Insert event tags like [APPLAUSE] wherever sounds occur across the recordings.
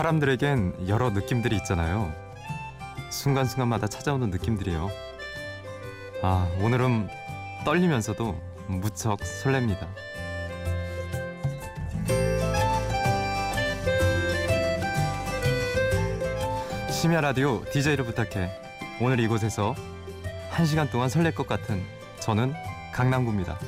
사람들에겐 여러 느낌들이 있잖아요. 순간순간마다 찾아오는 느낌들이에요. 아, 오늘은 떨리면서도 무척 설렙니다. 심야 라디오 DJ를 부탁해. 오늘 이곳에서 한 시간 동안 설렐 것 같은 저는 강남구입니다.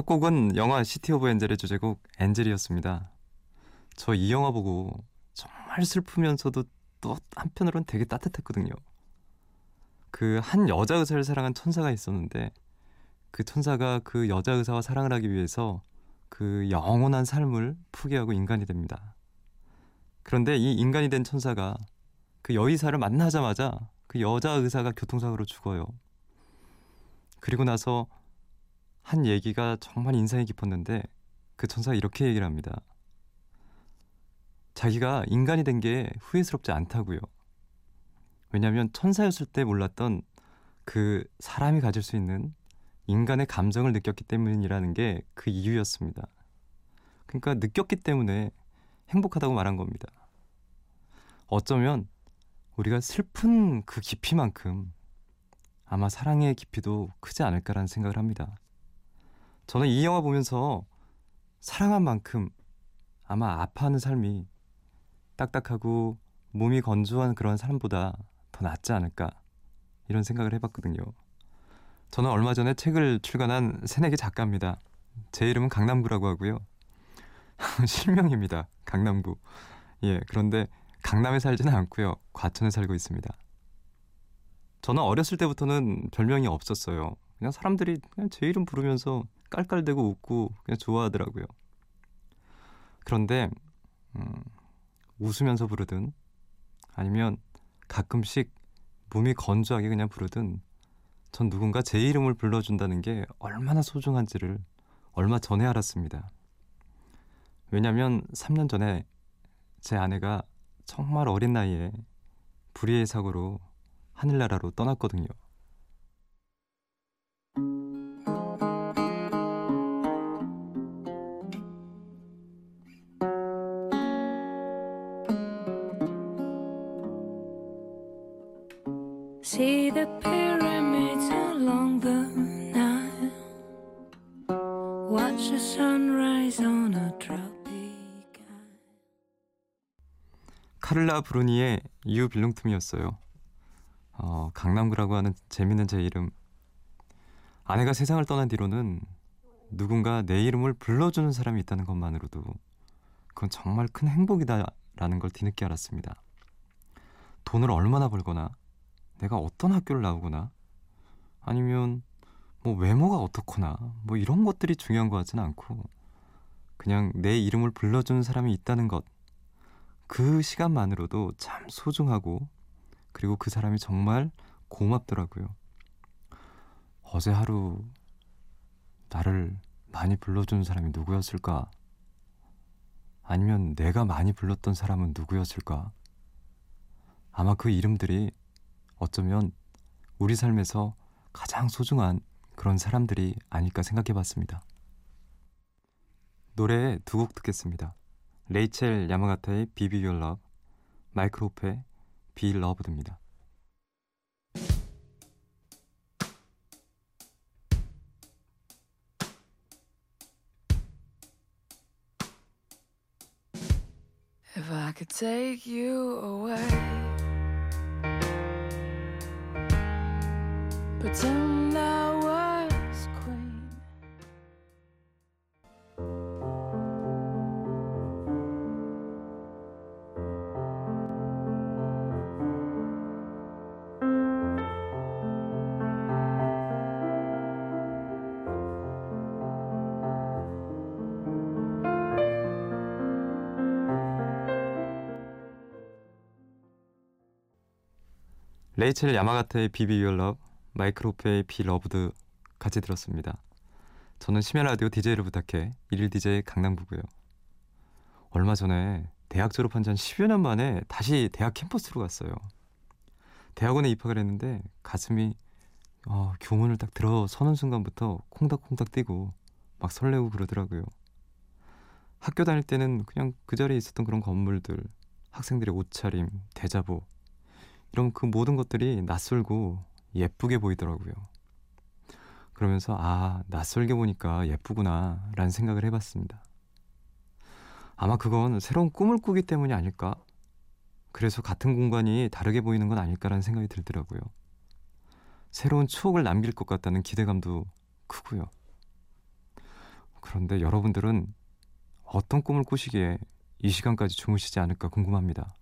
첫 곡은 영화 City of Angel의 주제곡 Angel이었습니다. 저 이 영화 보고 정말 슬프면서도 또 한편으로는 되게 따뜻했거든요. 그 한 여자 의사를 사랑한 천사가 있었는데 그 천사가 그 여자 의사와 사랑을 하기 위해서 그 영원한 삶을 포기하고 인간이 됩니다. 그런데 이 인간이 된 천사가 그 여의사를 만나자마자 그 여자 의사가 교통사고로 죽어요. 그리고 나서 한 얘기가 정말 인상이 깊었는데 그 천사가 이렇게 얘기를 합니다. 자기가 인간이 된 게 후회스럽지 않다고요. 왜냐하면 천사였을 때 몰랐던 그 사람이 가질 수 있는 인간의 감정을 느꼈기 때문이라는 게 그 이유였습니다. 그러니까 느꼈기 때문에 행복하다고 말한 겁니다. 어쩌면 우리가 슬픈 그 깊이만큼 아마 사랑의 깊이도 크지 않을까라는 생각을 합니다. 저는 이 영화 보면서 사랑한 만큼 아마 아파하는 삶이 딱딱하고 몸이 건조한 그런 삶보다 더 낫지 않을까 이런 생각을 해봤거든요. 저는 얼마 전에 책을 출간한 새내기 작가입니다. 제 이름은 강남구라고 하고요. [LAUGHS] 실명입니다. 강남구. 예, 그런데 강남에 살지는 않고요. 과천에 살고 있습니다. 저는 어렸을 때부터는 별명이 없었어요. 그냥 사람들이 그냥 제 이름 부르면서 깔깔대고 웃고 그냥 좋아하더라고요. 그런데 음, 웃으면서 부르든 아니면 가끔씩 몸이 건조하게 그냥 부르든 전 누군가 제 이름을 불러준다는 게 얼마나 소중한지를 얼마 전에 알았습니다. 왜냐면 3년 전에 제 아내가 정말 어린 나이에 불의의 사고로 하늘나라로 떠났거든요. See the pyramids along the Nile. Watch the sunrise on a tropic isle. 카를라 브루니의 이유 빌룽툼이었어요. 어, 강남구라고 하는 재밌는 제 이름. 아내가 세상을 떠난 뒤로는 누군가 내 이름을 불러주는 사람이 있다는 것만으로도 그건 정말 큰 행복이다라는 걸 뒤늦게 알았습니다. 돈을 얼마나 벌거나 내가 어떤 학교를 나오거나 아니면 뭐 외모가 어떻거나 뭐 이런 것들이 중요한 것 같지는 않고 그냥 내 이름을 불러주는 사람이 있다는 것 그 시간만으로도 참 소중하고 그리고 그 사람이 정말 고맙더라고요. 어제 하루 나를 많이 불러준 사람이 누구였을까? 아니면 내가 많이 불렀던 사람은 누구였을까? 아마 그 이름들이 어쩌면 우리 삶에서 가장 소중한 그런 사람들이 아닐까 생각해 봤습니다. 노래 두 곡 듣겠습니다. 레이첼 야마가타의 Be Be Your Love, 마이클 호페의 Beloved입니다. If I could take you away, 레이첼 야마가타의 Be Be Your Love, 마이클 호페의 Beloved 같이 들었습니다. 저는 심야 라디오 DJ를 부탁해 일일 DJ 강남구고요. 얼마 전에 대학 졸업한 지 한 10여 년 만에 다시 대학 캠퍼스로 갔어요. 대학원에 입학을 했는데 가슴이 어, 교문을 딱 들어서는 순간부터 콩닥콩닥 뛰고 막 설레고 그러더라고요. 학교 다닐 때는 그냥 그 자리에 있었던 그런 건물들, 학생들의 옷차림, 대자보 이런 그 모든 것들이 낯설고 예쁘게 보이더라고요. 그러면서 아 낯설게 보니까 예쁘구나 라는 생각을 해봤습니다. 아마 그건 새로운 꿈을 꾸기 때문이 아닐까? 그래서 같은 공간이 다르게 보이는 건 아닐까라는 생각이 들더라고요. 새로운 추억을 남길 것 같다는 기대감도 크고요. 그런데 여러분들은 어떤 꿈을 꾸시기에 이 시간까지 주무시지 않을까 궁금합니다.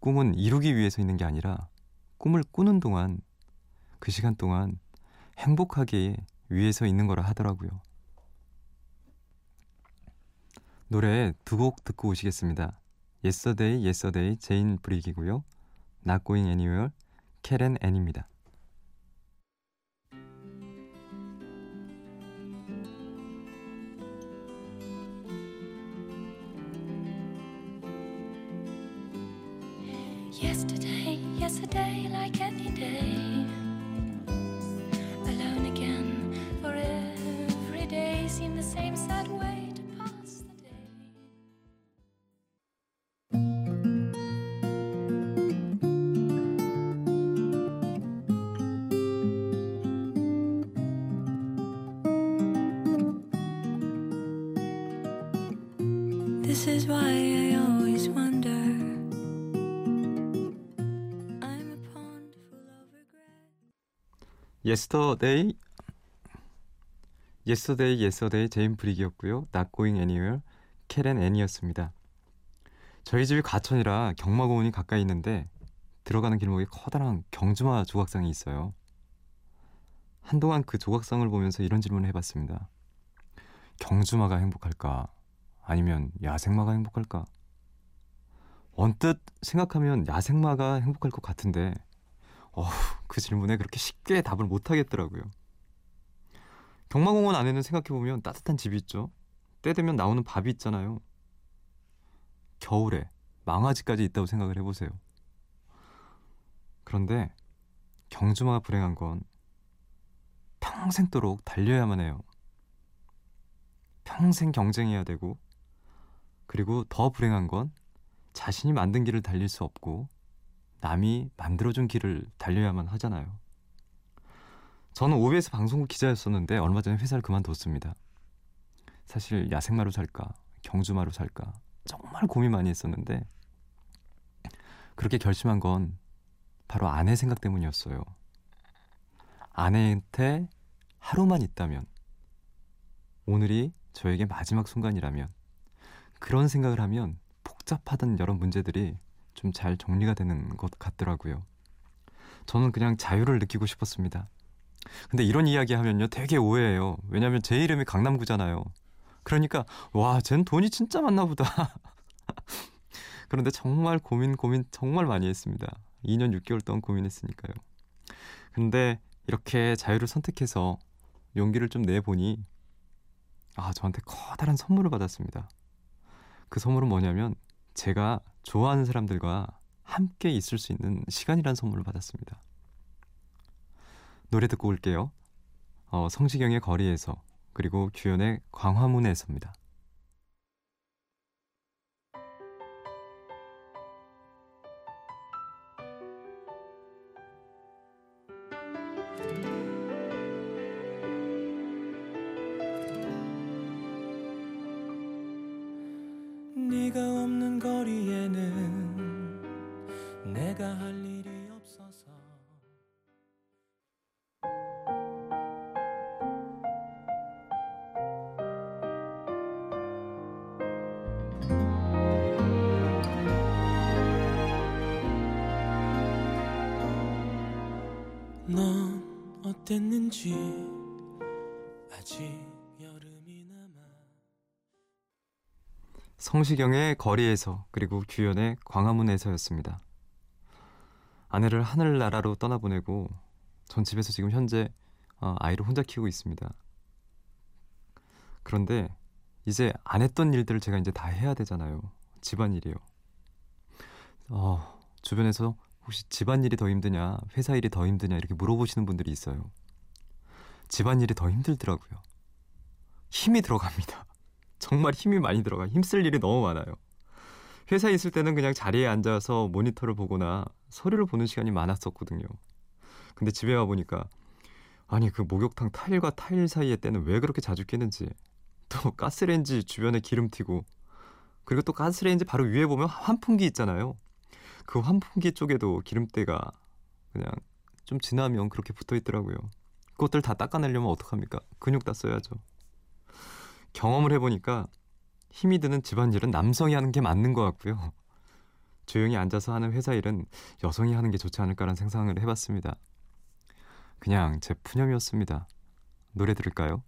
꿈은 이루기 위해서 있는 게 아니라 꿈을 꾸는 동안 그 시간 동안 행복하기 위해서 있는 거라 하더라고요. 노래 두 곡 듣고 오시겠습니다. Yesterday Yes a Day 제인 버킨이고요. Not Going Anywhere 케렌 앤입니다. Like any day. Yesterday, Yesterday Yes a Day 제인 버킨이었고요. Not Going Anywhere 케렌 앤이었습니다. 저희 집이 과천이라 경마공원이 가까이 있는데 들어가는 길목에 커다란 경주마 조각상이 있어요. 한동안 그 조각상을 보면서 이런 질문을 해봤습니다. 경주마가 행복할까? 아니면 야생마가 행복할까? 언뜻 생각하면 야생마가 행복할 것 같은데 어후, 그 질문에 그렇게 쉽게 답을 못 하겠더라고요. 경마공원 안에는 생각해보면 따뜻한 집이 있죠. 때 되면 나오는 밥이 있잖아요. 겨울에 망아지까지 있다고 생각을 해보세요. 그런데 경주마가 불행한 건 평생도록 달려야만 해요. 평생 경쟁해야 되고 그리고 더 불행한 건 자신이 만든 길을 달릴 수 없고 남이 만들어준 길을 달려야만 하잖아요. 저는 OBS 방송국 기자였었는데 얼마 전에 회사를 그만뒀습니다. 사실 야생마로 살까 경주마로 살까 정말 고민 많이 했었는데 그렇게 결심한 건 바로 아내 생각 때문이었어요. 아내한테 하루만 있다면 오늘이 저에게 마지막 순간이라면 그런 생각을 하면 복잡하던 여러 문제들이 좀 잘 정리가 되는 것 같더라고요. 저는 그냥 자유를 느끼고 싶었습니다. 근데 이런 이야기 하면요 되게 오해해요. 왜냐면 제 이름이 강남구잖아요. 그러니까 와, 쟨 돈이 진짜 많나 보다. [LAUGHS] 그런데 정말 고민 고민 정말 많이 했습니다. 2년 6개월 동안 고민했으니까요. 근데 이렇게 자유를 선택해서 용기를 좀 내보니 아, 저한테 커다란 선물을 받았습니다. 그 선물은 뭐냐면 제가 좋아하는 사람들과 함께 있을 수 있는 시간이란 선물을 받았습니다. 노래 듣고 올게요. 어, 성시경의 거리에서 그리고 규현의 광화문에서입니다. 넌 어땠는지 아직 여름이 남아 성시경의 거리에서 그리고 규현의 광화문에서였습니다. 아내를 하늘나라로 떠나보내고 전 집에서 지금 현재 어, 아이를 혼자 키우고 있습니다. 그런데 이제 안 했던 일들을 제가 이제 다 해야 되잖아요. 집안일이요. 어, 주변에서 혹시 집안일이 더 힘드냐, 회사 일이 더 힘드냐 이렇게 물어보시는 분들이 있어요. 집안일이 더 힘들더라고요. 힘이 들어갑니다. [LAUGHS] 정말 힘이 많이 들어가. 힘쓸 일이 너무 많아요. 회사에 있을 때는 그냥 자리에 앉아서 모니터를 보거나 서류를 보는 시간이 많았었거든요. 근데 집에 와 보니까 아니 그 목욕탕 타일과 타일 사이에 때는 왜 그렇게 자주 끼는지 또 가스레인지 주변에 기름 튀고 그리고 또 가스레인지 바로 위에 보면 환풍기 있잖아요. 그 환풍기 쪽에도 기름때가 그냥 좀 지나면 그렇게 붙어 있더라고요. 그것들 다 닦아내려면 어떡합니까? 근육 다 써야죠. 경험을 해보니까 힘이 드는 집안일은 남성이 하는 게 맞는 것 같고요. 조용히 앉아서 하는 회사 일은 여성이 하는 게 좋지 않을까라는 생각을 해봤습니다. 그냥 제 푸념이었습니다. 노래 들을까요?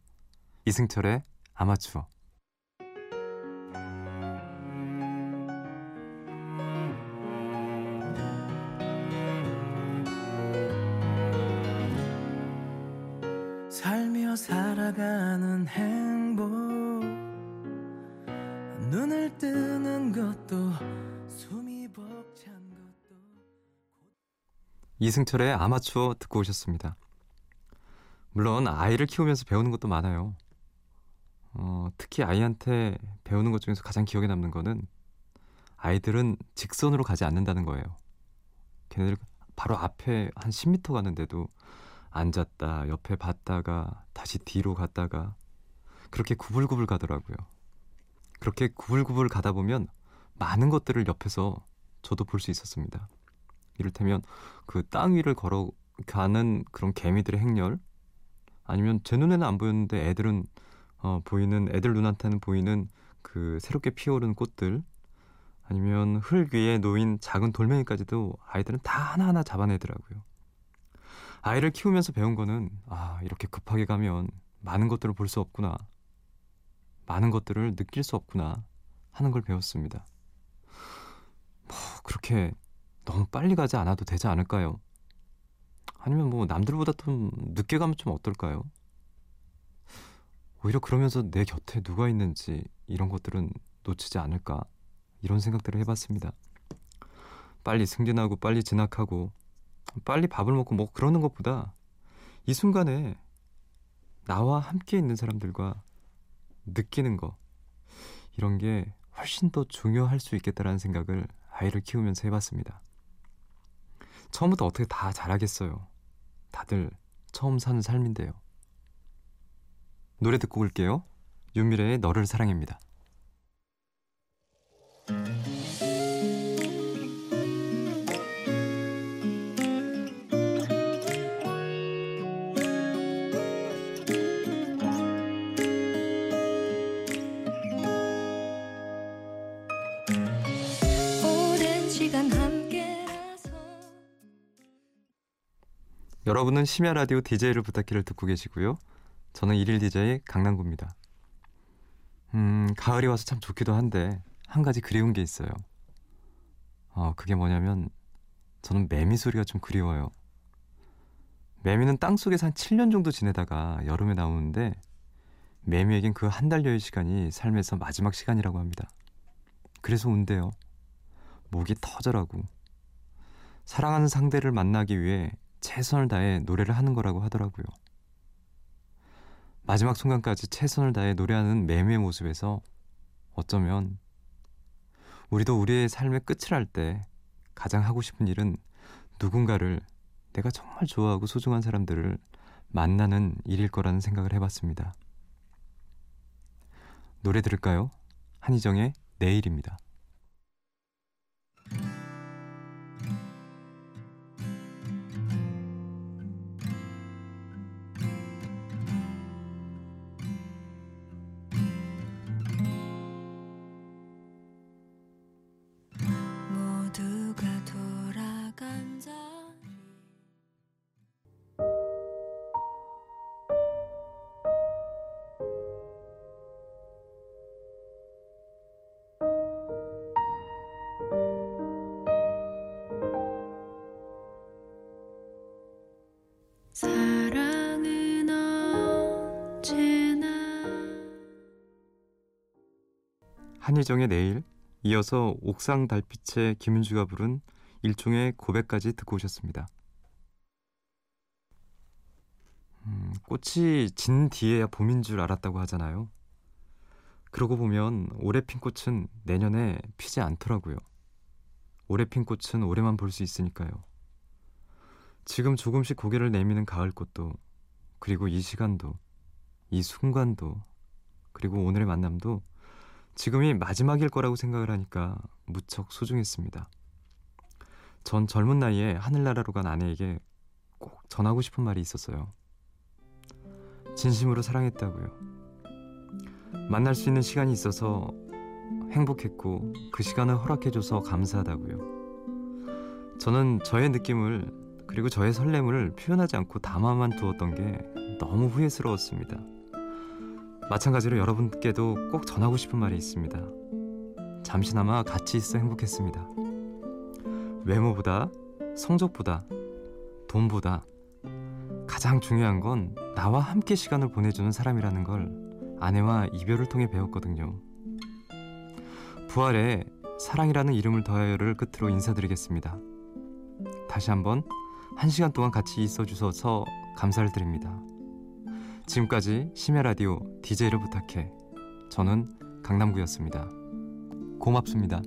이승철의 아마추어. 살아가는 행복 눈을 뜨는 것도 숨이 벅찬 것도 이승철의 아마추어 듣고 오셨습니다. 물론 아이를 키우면서 배우는 것도 많아요. 어, 특히 아이한테 배우는 것 중에서 가장 기억에 남는 거는 아이들은 직선으로 가지 않는다는 거예요. 걔네들 바로 앞에 한 10m 가는데도 앉았다, 옆에 봤다가 다시 뒤로 갔다가 그렇게 구불구불 가더라고요. 그렇게 구불구불 가다 보면 많은 것들을 옆에서 저도 볼 수 있었습니다. 이를테면 그 땅 위를 걸어가는 그런 개미들의 행렬 아니면 제 눈에는 안 보였는데 애들은 어, 보이는 애들 눈한테는 보이는 그 새롭게 피어오르는 꽃들 아니면 흙 위에 놓인 작은 돌멩이까지도 아이들은 다 하나하나 잡아내더라고요. 아이를 키우면서 배운 거는 아 이렇게 급하게 가면 많은 것들을 볼 수 없구나 많은 것들을 느낄 수 없구나 하는 걸 배웠습니다. 뭐 그렇게 너무 빨리 가지 않아도 되지 않을까요? 아니면 뭐 남들보다 좀 늦게 가면 좀 어떨까요? 오히려 그러면서 내 곁에 누가 있는지 이런 것들은 놓치지 않을까 이런 생각들을 해봤습니다. 빨리 승진하고 빨리 진학하고 빨리 밥을 먹고 뭐 그러는 것보다 이 순간에 나와 함께 있는 사람들과 느끼는 거 이런 게 훨씬 더 중요할 수 있겠다라는 생각을 아이를 키우면서 해봤습니다. 처음부터 어떻게 다 잘하겠어요. 다들 처음 사는 삶인데요. 노래 듣고 올게요. 윤미래의 너를 사랑합니다. 여러분은 심야 라디오 DJ를 부탁해를 듣고 계시고요. 저는 일일 DJ 강남구입니다. 음, 가을이 와서 참 좋기도 한데 한 가지 그리운 게 있어요. 어, 그게 뭐냐면 저는 매미 소리가 좀 그리워요. 매미는 땅 속에서 한 7년 정도 지내다가 여름에 나오는데 매미에겐 그 한 달여의 시간이 삶에서 마지막 시간이라고 합니다. 그래서 운대요. 목이 터져라고. 사랑하는 상대를 만나기 위해 최선을 다해 노래를 하는 거라고 하더라고요. 마지막 순간까지 최선을 다해 노래하는 매미의 모습에서 어쩌면 우리도 우리의 삶의 끝을 할 때 가장 하고 싶은 일은 누군가를 내가 정말 좋아하고 소중한 사람들을 만나는 일일 거라는 생각을 해봤습니다. 노래 들을까요? 한희정의 내일입니다. 한희정의 내일, 이어서 옥상 달빛의 김은주가 부른 일종의 고백까지 듣고 오셨습니다. 음, 꽃이 진 뒤에야 봄인 줄 알았다고 하잖아요. 그러고 보면 올해 핀 꽃은 내년에 피지 않더라고요. 올해 핀 꽃은 올해만 볼 수 있으니까요. 지금 조금씩 고개를 내미는 가을꽃도 그리고 이 시간도 이 순간도 그리고 오늘의 만남도 지금이 마지막일 거라고 생각을 하니까 무척 소중했습니다. 전 젊은 나이에 하늘나라로 간 아내에게 꼭 전하고 싶은 말이 있었어요. 진심으로 사랑했다고요. 만날 수 있는 시간이 있어서 행복했고 그 시간을 허락해줘서 감사하다고요. 저는 저의 느낌을 그리고 저의 설렘을 표현하지 않고 담아만 두었던 게 너무 후회스러웠습니다. 마찬가지로 여러분께도 꼭 전하고 싶은 말이 있습니다. 잠시나마 같이 있어 행복했습니다. 외모보다, 성적보다, 돈보다 가장 중요한 건 나와 함께 시간을 보내주는 사람이라는 걸 아내와 이별을 통해 배웠거든요. 부활에 사랑이라는 이름을 더하여를 끝으로 인사드리겠습니다. 다시 한번 한 시간 동안 같이 있어 주셔서 감사를 드립니다. 지금까지 심야 라디오 DJ를 부탁해. 저는 강남구였습니다. 고맙습니다.